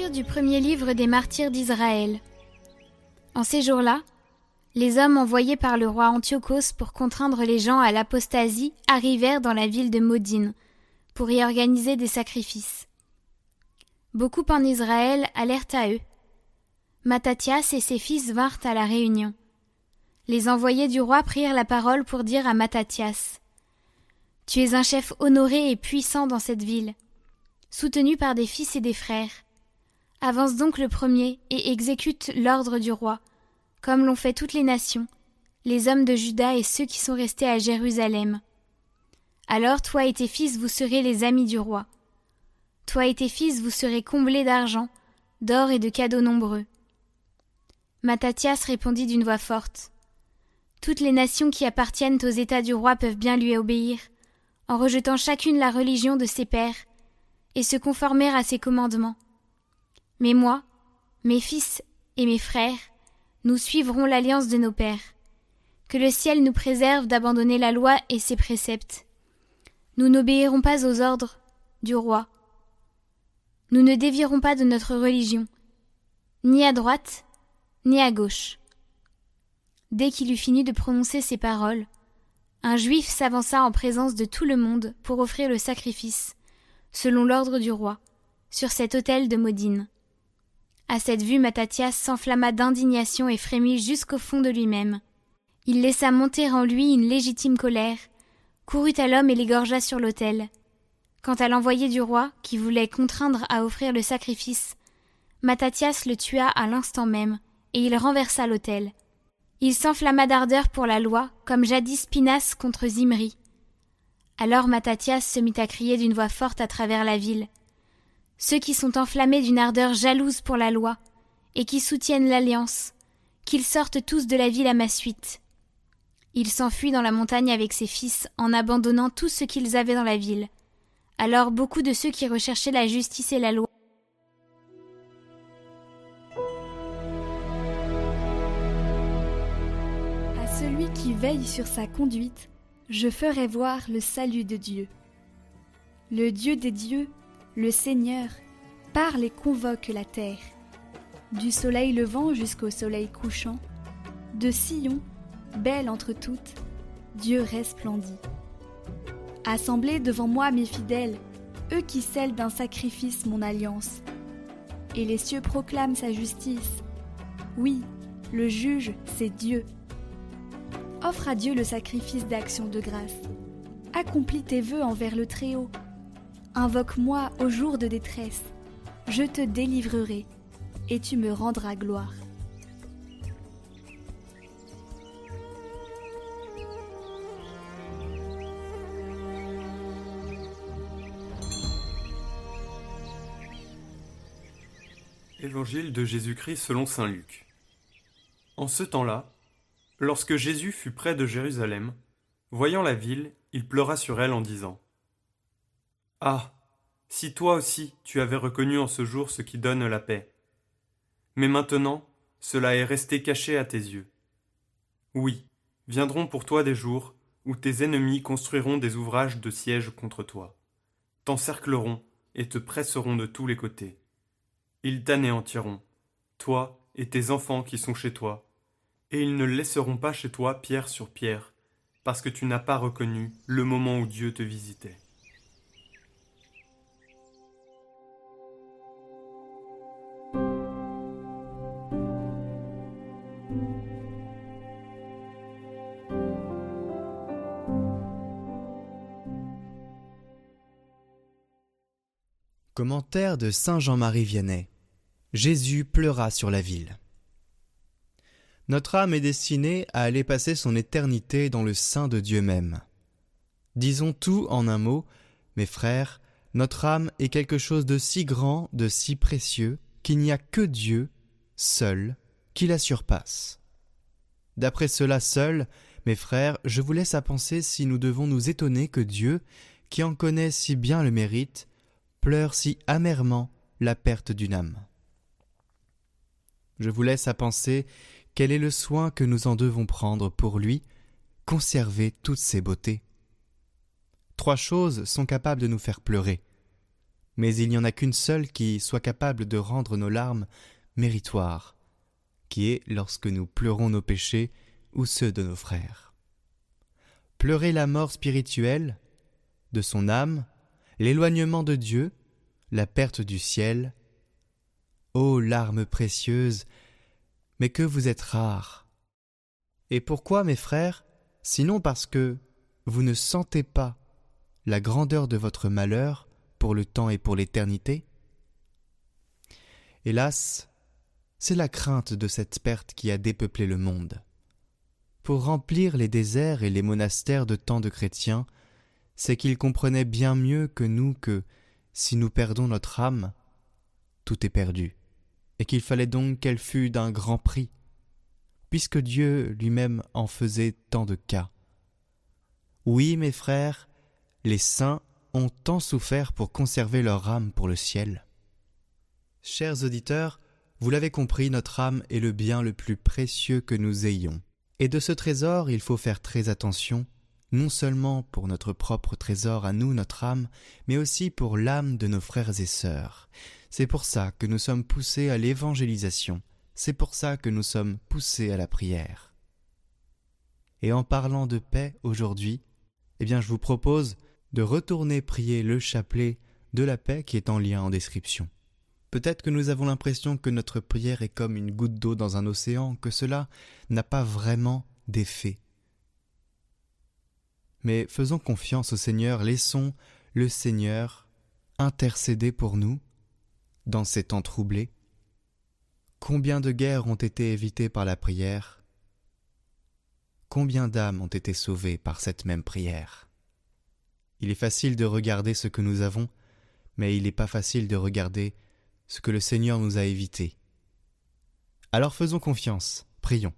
Du premier livre des martyrs d'Israël. En ces jours-là, les hommes envoyés par le roi Antiochos pour contraindre les gens à l'apostasie arrivèrent dans la ville de Modine pour y organiser des sacrifices. Beaucoup en Israël allèrent à eux. Mattathias et ses fils vinrent à la réunion. Les envoyés du roi prirent la parole pour dire à Mattathias Tu es un chef honoré et puissant dans cette ville, soutenu par des fils et des frères. Avance donc le premier et exécute l'ordre du roi, comme l'ont fait toutes les nations, les hommes de Juda et ceux qui sont restés à Jérusalem. Alors toi et tes fils vous serez les amis du roi. Toi et tes fils vous serez comblés d'argent, d'or et de cadeaux nombreux. Mattathias répondit d'une voix forte. Toutes les nations qui appartiennent aux États du roi peuvent bien lui obéir, en rejetant chacune la religion de ses pères, et se conformer à ses commandements. Mais moi, mes fils et mes frères, nous suivrons l'alliance de nos pères. Que le ciel nous préserve d'abandonner la loi et ses préceptes. Nous n'obéirons pas aux ordres du roi. Nous ne dévierons pas de notre religion, ni à droite, ni à gauche. Dès qu'il eut fini de prononcer ces paroles, un juif s'avança en présence de tout le monde pour offrir le sacrifice, selon l'ordre du roi, sur cet autel de Modine. À cette vue, Mattathias s'enflamma d'indignation et frémit jusqu'au fond de lui-même. Il laissa monter en lui une légitime colère, courut à l'homme et l'égorgea sur l'autel. Quant à l'envoyé du roi, qui voulait contraindre à offrir le sacrifice, Mattathias le tua à l'instant même, et il renversa l'autel. Il s'enflamma d'ardeur pour la loi, comme jadis Pinas contre Zimri. Alors Mattathias se mit à crier d'une voix forte à travers la ville ceux qui sont enflammés d'une ardeur jalouse pour la loi, et qui soutiennent l'alliance, qu'ils sortent tous de la ville à ma suite. Il s'enfuit dans la montagne avec ses fils, en abandonnant tout ce qu'ils avaient dans la ville. Alors beaucoup de ceux qui recherchaient la justice et la loi À celui qui veille sur sa conduite, je ferai voir le salut de Dieu. Le Dieu des dieux le Seigneur parle et convoque la terre. Du soleil levant jusqu'au soleil couchant, de Sion, belle entre toutes, Dieu resplendit. Assemblez devant moi mes fidèles, eux qui scellent d'un sacrifice mon alliance. Et les cieux proclament sa justice. Oui, le juge, c'est Dieu. Offre à Dieu le sacrifice d'action de grâce. Accomplis tes vœux envers le Très-Haut Invoque-moi au jour de détresse, je te délivrerai, et tu me rendras gloire. Évangile de Jésus-Christ selon Saint Luc. En ce temps-là, lorsque Jésus fut près de Jérusalem, voyant la ville, il pleura sur elle en disant ah. Si toi aussi tu avais reconnu en ce jour ce qui donne la paix. Mais maintenant, cela est resté caché à tes yeux. Oui, viendront pour toi des jours où tes ennemis construiront des ouvrages de siège contre toi, t'encercleront et te presseront de tous les côtés. Ils t'anéantiront, toi et tes enfants qui sont chez toi, et ils ne laisseront pas chez toi pierre sur pierre, parce que tu n'as pas reconnu le moment où Dieu te visitait. Commentaire de Saint Jean-Marie Vianney. Jésus pleura sur la ville. Notre âme est destinée à aller passer son éternité dans le sein de Dieu même. Disons tout en un mot, mes frères, notre âme est quelque chose de si grand, de si précieux, qu'il n'y a que Dieu, seul, qui la surpasse. D'après cela seul, mes frères, je vous laisse à penser si nous devons nous étonner que Dieu, qui en connaît si bien le mérite, pleure si amèrement la perte d'une âme. Je vous laisse à penser quel est le soin que nous en devons prendre pour lui, conserver toutes ses beautés. Trois choses sont capables de nous faire pleurer. mais il n'y en a qu'une seule qui soit capable de rendre nos larmes méritoires, qui est lorsque nous pleurons nos péchés ou ceux de nos frères. Pleurer la mort spirituelle de son âme, l'éloignement de Dieu, la perte du ciel. Ô larmes précieuses, mais que vous êtes rares. Et pourquoi, mes frères, sinon parce que vous ne sentez pas la grandeur de votre malheur pour le temps et pour l'éternité? Hélas, c'est la crainte de cette perte qui a dépeuplé le monde. Pour remplir les déserts et les monastères de tant de chrétiens, c'est qu'ils comprenaient bien mieux que nous que, si nous perdons notre âme, tout est perdu, et qu'il fallait donc qu'elle fût d'un grand prix, puisque Dieu lui-même en faisait tant de cas. Oui, mes frères, les saints ont tant souffert pour conserver leur âme pour le ciel. Chers auditeurs, vous l'avez compris, notre âme est le bien le plus précieux que nous ayons. Et de ce trésor, il faut faire très attention, non seulement pour notre propre trésor à nous, notre âme, mais aussi pour l'âme de nos frères et sœurs. C'est pour ça que nous sommes poussés à l'évangélisation, c'est pour ça que nous sommes poussés à la prière. Et en parlant de paix aujourd'hui, eh bien je vous propose de retourner prier le chapelet de la paix qui est en lien en description. Peut-être que nous avons l'impression que notre prière est comme une goutte d'eau dans un océan, que cela n'a pas vraiment d'effet. Mais faisons confiance au Seigneur, laissons le Seigneur intercéder pour nous dans ces temps troublés. Combien de guerres ont été évitées par la prière? Combien d'âmes ont été sauvées par cette même prière? Il est facile de regarder ce que nous avons, mais il n'est pas facile de regarder ce que le Seigneur nous a évité. Alors faisons confiance, prions.